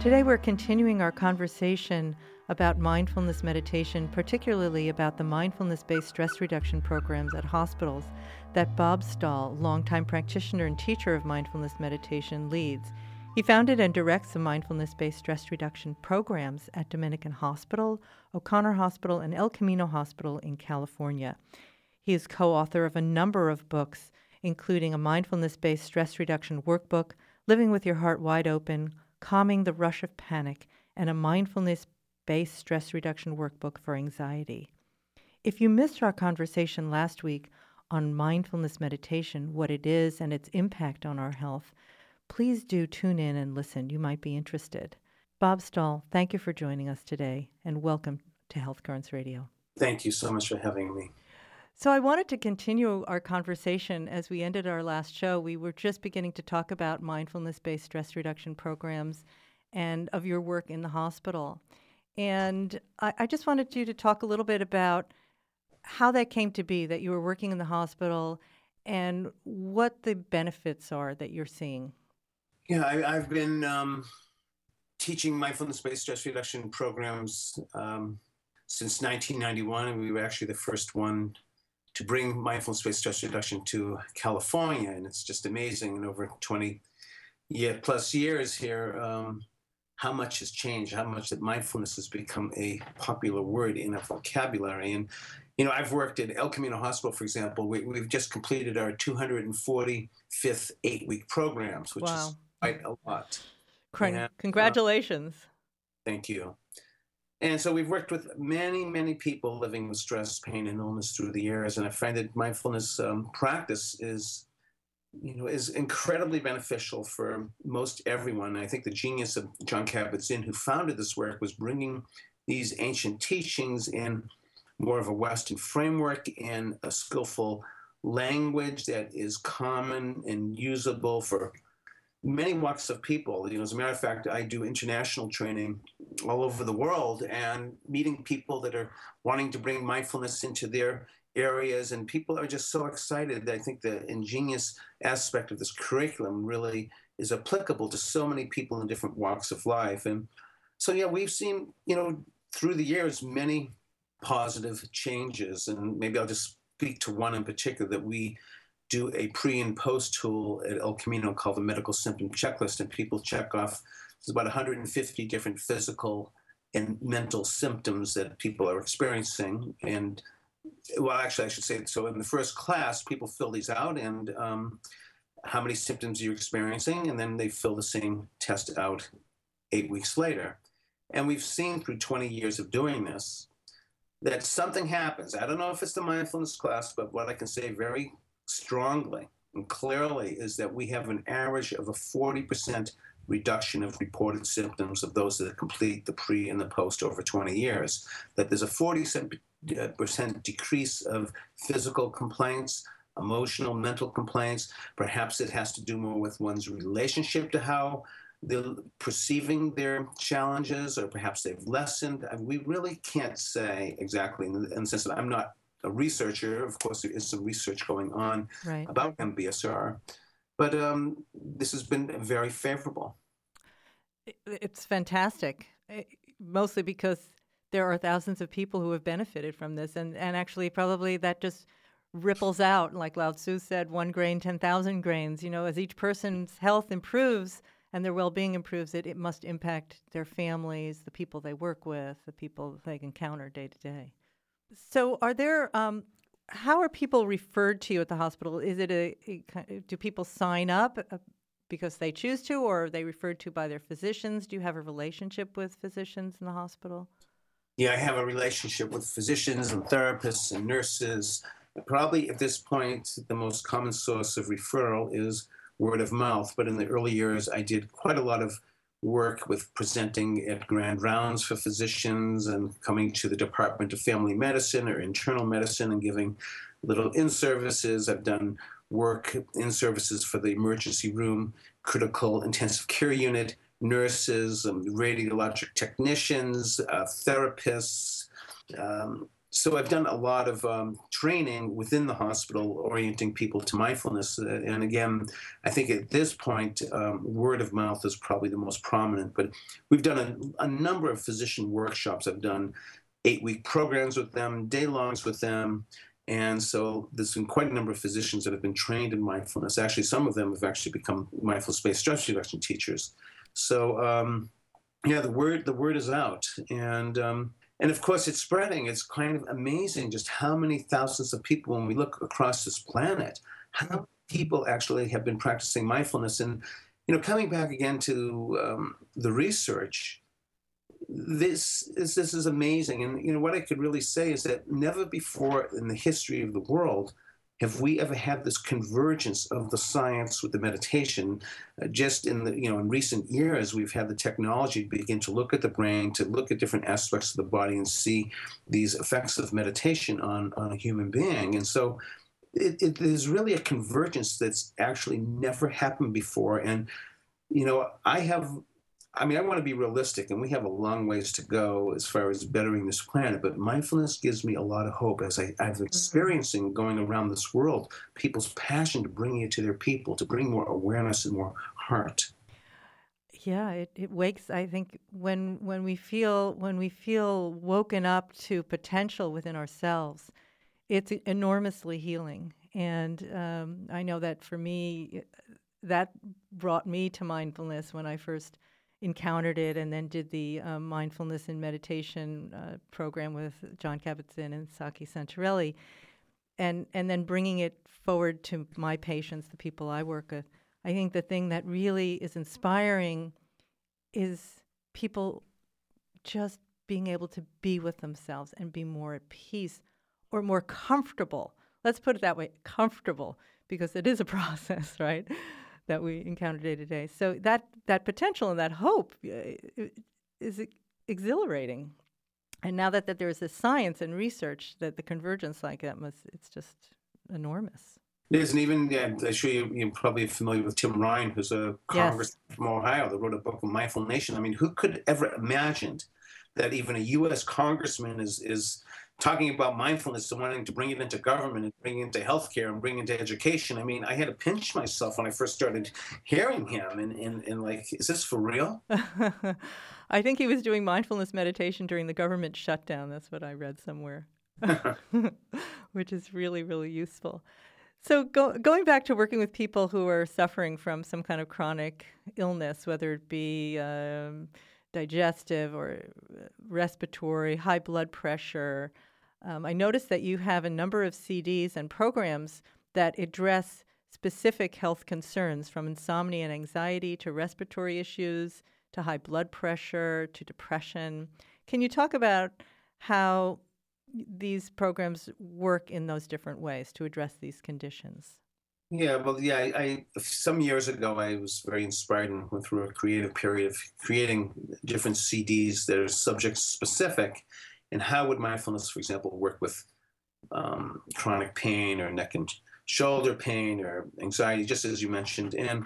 Today, we're continuing our conversation about mindfulness meditation, particularly about the mindfulness based stress reduction programs at hospitals that Bob Stahl, longtime practitioner and teacher of mindfulness meditation, leads. He founded and directs the mindfulness based stress reduction programs at Dominican Hospital, O'Connor Hospital, and El Camino Hospital in California. He is co author of a number of books, including a mindfulness based stress reduction workbook, Living with Your Heart Wide Open, Calming the Rush of Panic, and a mindfulness based stress reduction workbook for anxiety. If you missed our conversation last week on mindfulness meditation, what it is and its impact on our health, please do tune in and listen. You might be interested. Bob Stahl, thank you for joining us today and welcome to Health Currents Radio. Thank you so much for having me. So, I wanted to continue our conversation as we ended our last show. We were just beginning to talk about mindfulness based stress reduction programs and of your work in the hospital. And I, I, just wanted you to talk a little bit about how that came to be that you were working in the hospital and what the benefits are that you're seeing. Yeah, I, have been um, teaching mindfulness based stress reduction programs um, since 1991, and we were actually the first one to bring mindfulness based stress reduction to California, and it's just amazing. In over 20 year plus years here, um, how much has changed, how much that mindfulness has become a popular word in our vocabulary. And you know, I've worked at El Camino Hospital, for example. We, have just completed our 245th eight-week programs, which wow. is quite a lot. and, Congratulations. Uh, thank you. And so we've worked with many, many people living with stress, pain, and illness through the years. And I find that mindfulness um, practice is, you know, is incredibly beneficial for most everyone. I think the genius of Jon Kabat-Zinn, who founded this work, was bringing these ancient teachings in more of a Western framework and a skillful language that is common and usable for many walks of people. You know, as a matter of fact, I do international training all over the world and meeting people that are wanting to bring mindfulness into their areas. And people are just so excited i think the ingenious aspect of this curriculum really is applicable to so many people in different walks of life. And so yeah we've seen you know through the years many positive changes. And maybe i'll just speak to one in particular that we do a pre and post tool at El Camino called the medical symptom checklist, and people check off there's about 150 different physical and mental symptoms that people are experiencing. And well, actually, I should say so. In the first class, people fill these out and um, how many symptoms you're experiencing, and then they fill the same test out eight weeks later. And we've seen through 20 years of doing this that something happens. I don't know if it's the mindfulness class, but what I can say very strongly and clearly is that we have an average of a 40% reduction of reported symptoms of those that complete the pre and the post over 20 years. That there's a 40% uh, decrease of physical complaints, emotional, mental complaints. Perhaps it has to do more with one's relationship to how they're perceiving their challenges, or perhaps they've lessened. We really can't say exactly in the, sense that I'm not a researcher. Of course, there is some research going on right. about MBSR, but um, this has been very favorable. It's fantastic, mostly because there are thousands of people who have benefited from this, and, and actually, probably that just ripples out. Like Lao Tzu said, one grain, 10,000 grains. You know, as each person's health improves and their well being improves, it, it must impact their families, the people they work with, the people they encounter day to day. So, are there? Um, how are people referred to you at the hospital? Is it a, a do people sign up uh, because they choose to, or are they referred to by their physicians? Do you have a relationship with physicians in the hospital? Yeah, I have a relationship with physicians and therapists and nurses. Probably at this point, the most common source of referral is word of mouth. But in the early years, I did quite a lot of work with presenting at grand rounds for physicians and coming to the Department of Family Medicine or internal medicine and giving little in services. I've done work in services for the emergency room, critical intensive care unit, nurses, um, radiologic technicians, uh, therapists, um, so I've done a lot of um, training within the hospital, orienting people to mindfulness. Uh, and again, I think at this point, um, word of mouth is probably the most prominent. But we've done a, a number of physician workshops. I've done eight-week programs with them, day-longs with them. And so there's been quite a number of physicians that have been trained in mindfulness. Actually, some of them have actually become mindfulness-based stress reduction teachers. So um, yeah, the word the word is out, and um, and of course it's spreading. It's kind of amazing just how many thousands of people when we look across this planet how people actually have been practicing mindfulness. And you know coming back again to um, the research this is this is amazing. And you know what i could really say is that never before in the history of the world have we ever had this convergence of the science with the meditation? Uh, just in the you know in recent years, we've had the technology begin to look at the brain, to look at different aspects of the body, and see these effects of meditation on on a human being. And so, it, it is really a convergence that's actually never happened before. And you know, I have I mean, I want to be realistic, and we have a long ways to go as far as bettering this planet. But mindfulness gives me a lot of hope as I, I'm mm-hmm. experiencing going around this world, people's passion to bring it to their people, to bring more awareness and more heart. Yeah, it, it wakes. I think when when we feel when we feel woken up to potential within ourselves, it's enormously healing. And um, I know that for me, that brought me to mindfulness when I first encountered it and then did the um, mindfulness and meditation uh, program with Jon Kabat-Zinn and Saki Santorelli, and and then bringing it forward to my patients, the people I work with. I think the thing that really is inspiring is people just being able to be with themselves and be more at peace or more comfortable. Let's put it that way, comfortable, because it is a process, right? That we encounter day to day. So that that potential and that hope uh, is exhilarating. And now that, that there's this science and research that the convergence like that must it's just enormous. It is, and even yeah, I'm sure you, you're probably familiar with Tim Ryan, who's a congressman yes. from Ohio that wrote a book on Mindful Nation. I mean, who could ever imagined that even a U.S. congressman is is talking about mindfulness and wanting to bring it into government and bring it into healthcare and bring it into education. I mean, I had to pinch myself when I first started hearing him and, and, and like, is this for real? I think he was doing mindfulness meditation during the government shutdown. That's what I read somewhere, which is really, really useful. So, go, going back to working with people who are suffering from some kind of chronic illness, whether it be um, digestive or uh, respiratory, high blood pressure, um, I noticed that you have a number of CDs and programs that address specific health concerns from insomnia and anxiety to respiratory issues to high blood pressure to depression. Can you talk about how these programs work in those different ways to address these conditions? Yeah, well, yeah, I, I, some years ago I was very inspired and went through a creative period of creating different CDs that are subject specific and how would mindfulness, for example, work with um, chronic pain or neck and shoulder pain or anxiety, just as you mentioned. And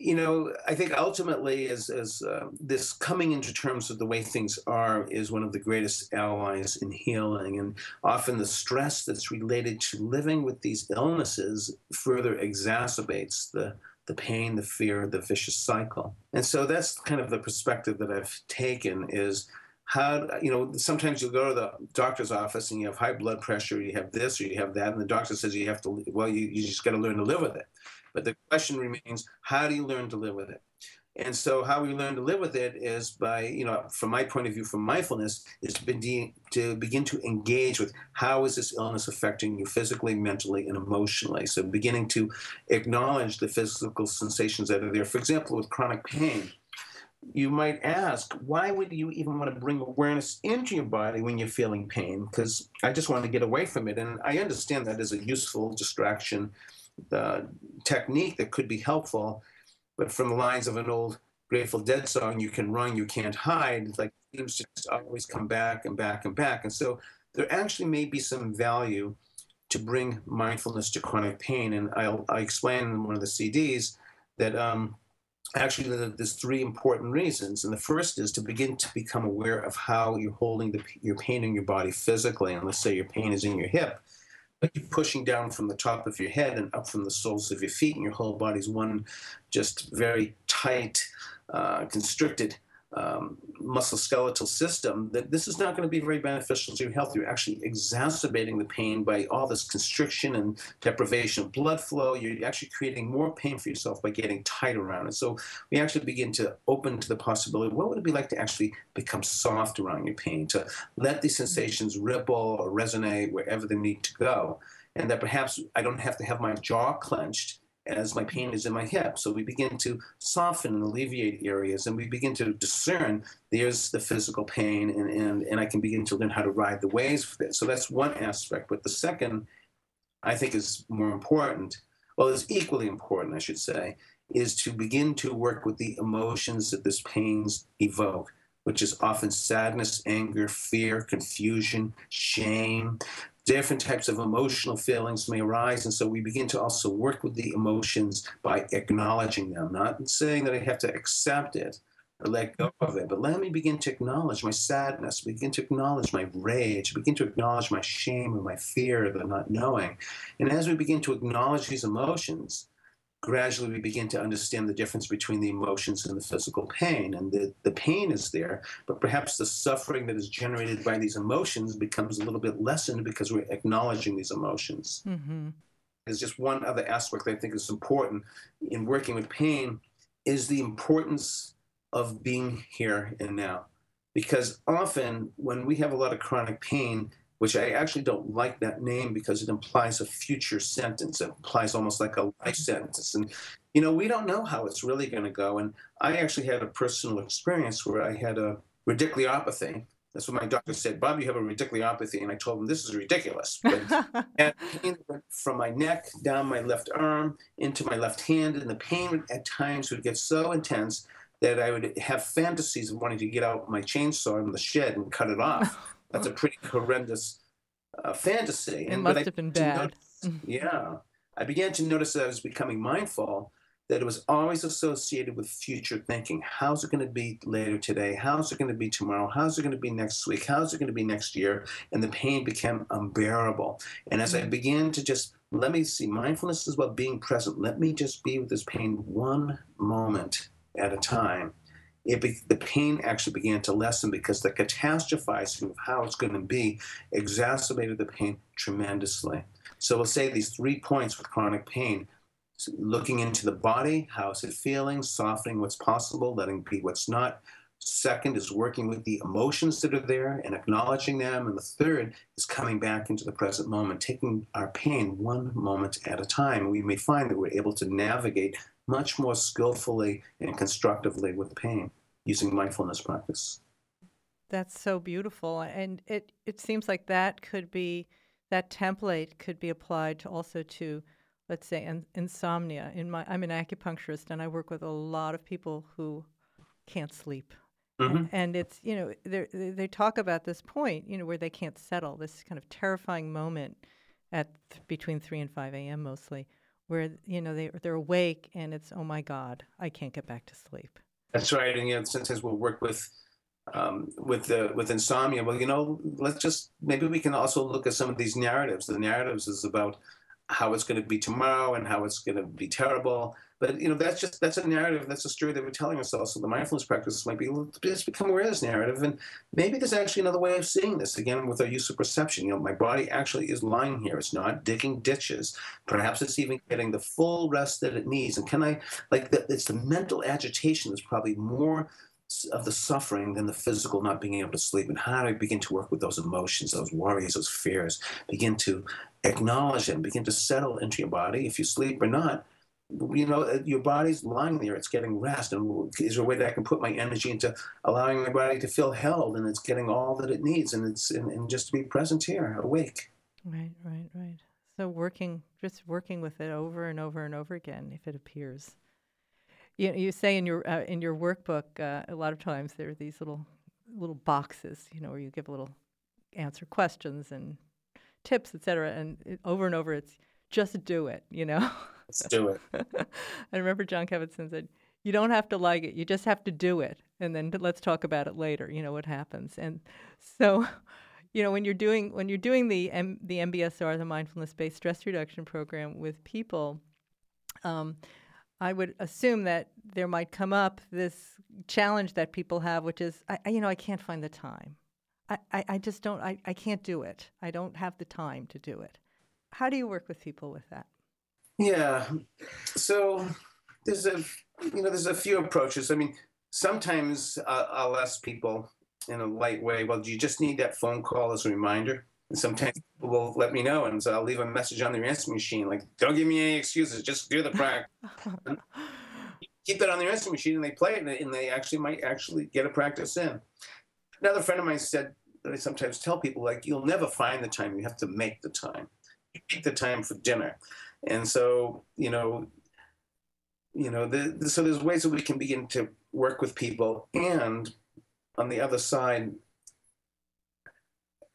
you know, I think ultimately, as as uh, this coming into terms of the way things are is one of the greatest allies in healing, and often the stress that's related to living with these illnesses further exacerbates the the pain, the fear, the vicious cycle. And so that's kind of the perspective that I've taken is how you know sometimes you'll go to the doctor's office and you have high blood pressure you have this or you have that and the doctor says you have to well you, you just got to learn to live with it. But the question remains how do you learn to live with it? And so how we learn to live with it is by you know from my point of view from mindfulness is to, to begin to engage with how is this illness affecting you physically mentally and emotionally. So beginning to acknowledge the physical sensations that are there. For example with chronic pain you might ask, why would you even want to bring awareness into your body when you're feeling pain? Because I just want to get away from it. And I understand that is a useful distraction uh, technique that could be helpful. But from the lines of an old Grateful Dead song, you can run, you can't hide, like to just always come back and back and back. And so there actually may be some value to bring mindfulness to chronic pain. And I'll, I explain in one of the CDs that um, actually there's three important reasons and the first is to begin to become aware of how you're holding the, your pain in your body physically and let's say your pain is in your hip but you're pushing down from the top of your head and up from the soles of your feet and your whole body's one just very tight uh, constricted um, musculoskeletal system, that this is not going to be very beneficial to your health. You're actually exacerbating the pain by all this constriction and deprivation of blood flow. You're actually creating more pain for yourself by getting tight around it. So we actually begin to open to the possibility what would it be like to actually become soft around your pain, to let these sensations ripple or resonate wherever they need to go. And that perhaps I don't have to have my jaw clenched as my pain is in my hip. So we begin to soften and alleviate areas, and we begin to discern there's the physical pain, and, and, and I can begin to learn how to ride the waves with it. So that's one aspect. But the second, I think, is more important, well, is equally important, I should say, is to begin to work with the emotions that this pains evoke which is often sadness, anger, fear, confusion, shame, different types of emotional feelings may arise. And so we begin to also work with the emotions by acknowledging them, not saying that I have to accept it or let go of it, but let me begin to acknowledge my sadness, begin to acknowledge my rage, begin to acknowledge my shame or my fear, of not knowing. And as we begin to acknowledge these emotions, gradually we begin to understand the difference between the emotions and the physical pain. And the, the pain is there, but perhaps the suffering that is generated by these emotions becomes a little bit lessened because we're acknowledging these emotions. Mm-hmm. There's just one other aspect that I think is important in working with pain is the importance of being here and now. Because often when we have a lot of chronic pain, which I actually don't like that name because it implies a future sentence. It implies almost like a life sentence. And, you know, we don't know how it's really going to go. And I actually had a personal experience where I had a radiculopathy. That's what my doctor said. Bob, you have a radiculopathy. And I told him, this is ridiculous. But and pain went from my neck down my left arm into my left hand. And the pain at times would get so intense that I would have fantasies of wanting to get out my chainsaw in the shed and cut it off. That's a pretty horrendous uh, fantasy. It and, must have been bad. Notice, yeah. I began to notice that I was becoming mindful that it was always associated with future thinking. How's it going to be later today? How's it going to be tomorrow? How's it going to be next week? How's it going to be next year? And the pain became unbearable. And as I mm. began to just let me see, mindfulness is about being present. Let me just be with this pain one moment at a time it be, the pain actually began to lessen because the catastrophizing of how it's going to be exacerbated the pain tremendously. So we'll say these three points with chronic pain looking into the body, how is it feeling, softening what's possible, letting be what's not. Second is working with the emotions that are there and acknowledging them. And the third is coming back into the present moment, taking our pain one moment at a time. We may find that we're able to navigate much more skillfully and constructively with pain using mindfulness practice. That's so beautiful. And it, it seems like that could be, that template could be applied to also to, let's say, in, insomnia. In my, I'm an acupuncturist and I work with a lot of people who can't sleep. Mm-hmm. And, and it's, you know, they talk about this point, you know, where they can't settle, this kind of terrifying moment at th- between 3 and 5 a.m. mostly, where you know they they're awake and it's oh my god I can't get back to sleep. That's right, and you know sometimes we'll work with um, with the with insomnia. Well, you know, let's just maybe we can also look at some of these narratives. The narratives is about how it's going to be tomorrow and how it's going to be terrible. But you know, that's just that's a narrative, that's a story that we're telling ourselves. So the mindfulness practice might be just become aware of this narrative, and maybe there's actually another way of seeing this. Again, with our use of perception, you know, my body actually is lying here. It's not digging ditches. Perhaps it's even getting the full rest that it needs. And can I like the, it's the mental agitation that's probably more of the suffering than the physical not being able to sleep and how do I begin to work with those emotions those worries those fears begin to acknowledge them begin to settle into your body if you sleep or not you know, uh, your body's lying there, it's getting rest. And is there a way that I can put my energy into allowing my body to feel held and it's getting all that it needs and it's and, and just to be present here, awake. Right, right, right. So working, just working with it over and over and over again, if it appears. You, you say in your uh, in your workbook uh, a lot of times there are these little little boxes, you know, where you give a little answer questions and tips, et cetera. And it, over and over, it's just do it, you know. Let's do it. I remember Jon Kabat-Zinn said, you don't have to like it. You just have to do it, and then let's talk about it later. You know what happens, and so. You know, when you're doing when you're doing the M- the MBSR, the mindfulness based stress reduction program with people, um, I would assume that there might come up this challenge that people have, which is, I, you know, I can't find the time. I, I, I just don't, I, I can't do it. I don't have the time to do it. How do you work with people with that? Yeah. So there's a, you know, there's a few approaches. I mean, sometimes uh, I'll ask people in a light way, well, do you just need that phone call as a reminder? And sometimes people will let me know, and so I'll leave a message on their answering machine, like, don't give me any excuses, just do the practice. keep that on their answering machine, and they play it, and they actually might actually get a practice in. Another friend of mine said that I sometimes tell people, like, you'll never find the time, you have to make the time. You make the time for dinner. And so, you know, you know, the, so there's ways that we can begin to work with people, and on the other side,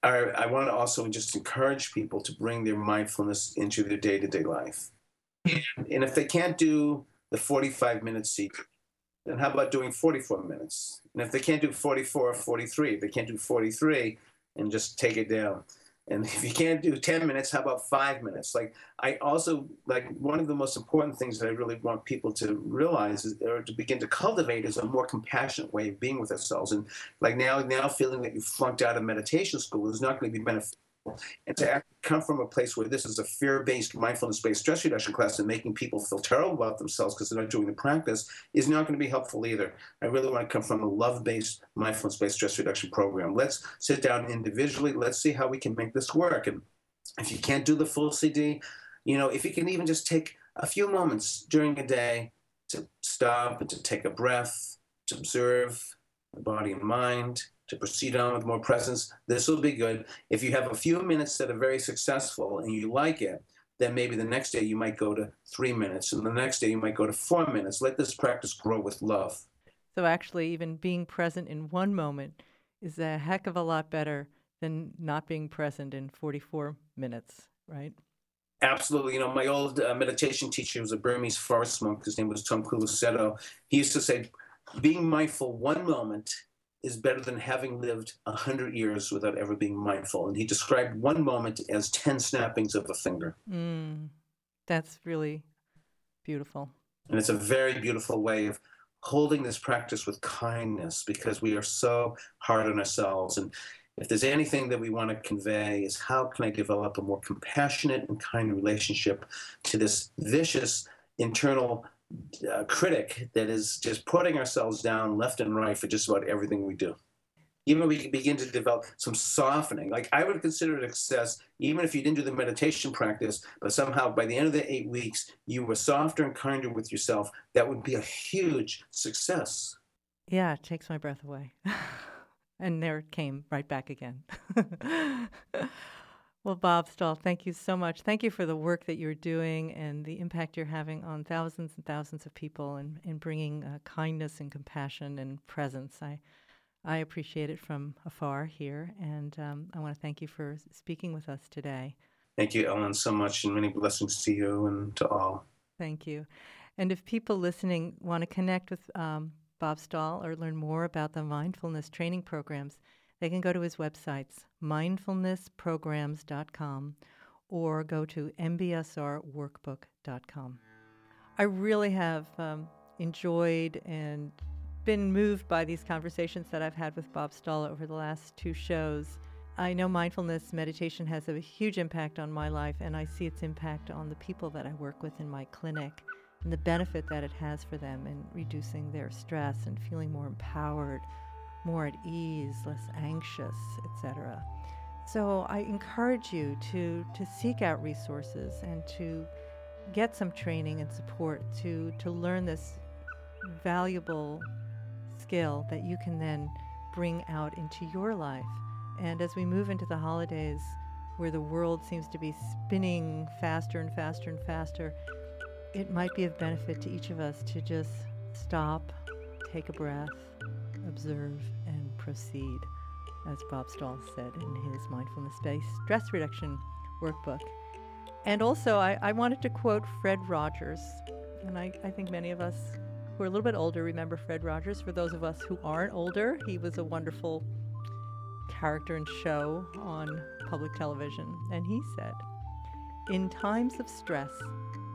I, I want to also just encourage people to bring their mindfulness into their day-to-day life. And if they can't do the 45 minute seat, then how about doing 44 minutes? And if they can't do 44 or 43, if they can't do 43, and just take it down. And if you can't do 10 minutes, how about five minutes? Like, I also, like, one of the most important things that I really want people to realize is, or to begin to cultivate is a more compassionate way of being with ourselves. And, like, now, now feeling that you flunked out of meditation school is not going to be beneficial and to come from a place where this is a fear-based, mindfulness-based stress reduction class and making people feel terrible about themselves because they're not doing the practice is not going to be helpful either. I really want to come from a love-based, mindfulness-based stress reduction program. Let's sit down individually. Let's see how we can make this work. And if you can't do the full CD, you know, if you can even just take a few moments during a day to stop and to take a breath, to observe the body and mind, to proceed on with more presence, this will be good. If you have a few minutes that are very successful and you like it, then maybe the next day you might go to three minutes, and the next day you might go to four minutes. Let this practice grow with love. So, actually, even being present in one moment is a heck of a lot better than not being present in 44 minutes, right? Absolutely. You know, my old uh, meditation teacher was a Burmese forest monk. His name was Tom Sayadaw. He used to say, being mindful one moment is better than having lived a hundred years without ever being mindful. And he described one moment as 10 snappings of a finger. Mm, that's really beautiful. And it's a very beautiful way of holding this practice with kindness because we are so hard on ourselves. And if there's anything that we want to convey is how can I develop a more compassionate and kind relationship to this vicious internal uh, critic that is just putting ourselves down left and right for just about everything we do. Even we can begin to develop some softening. Like I would consider it success, even if you didn't do the meditation practice, but somehow by the end of the eight weeks, you were softer and kinder with yourself. That would be a huge success. Yeah, it takes my breath away. and there it came right back again. Well, Bob Stahl, thank you so much. Thank you for the work that you're doing and the impact you're having on thousands and thousands of people and in bringing uh, kindness and compassion and presence. I, I appreciate it from afar here, and um, I want to thank you for speaking with us today. Thank you, Ellen, so much, and many blessings to you and to all. Thank you. And if people listening want to connect with um, Bob Stahl or learn more about the mindfulness training programs, they can go to his websites, mindfulnessprograms.com or go to mbsrworkbook.com. I really have um, enjoyed and been moved by these conversations that I've had with Bob Stahl over the last two shows. I know mindfulness meditation has a huge impact on my life, and I see its impact on the people that I work with in my clinic and the benefit that it has for them in reducing their stress and feeling more empowered, more at ease, less anxious, etc. So I encourage you to, to seek out resources and to get some training and support to, to learn this valuable skill that you can then bring out into your life. And as we move into the holidays, where the world seems to be spinning faster and faster and faster, it might be of benefit to each of us to just stop, take a breath, observe, and proceed as Bob Stahl said in his mindfulness based stress reduction workbook. And also, I, I, wanted to quote Fred Rogers, and I, I think many of us who are a little bit older remember Fred Rogers. For those of us who aren't older, he was a wonderful character and show on public television. And he said, In times of stress,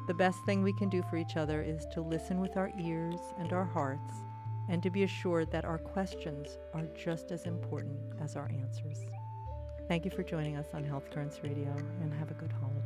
the best thing we can do for each other is to listen with our ears and our hearts and to be assured that our questions are just as important as our answers. Thank you for joining us on Health Currents Radio and have a good holiday.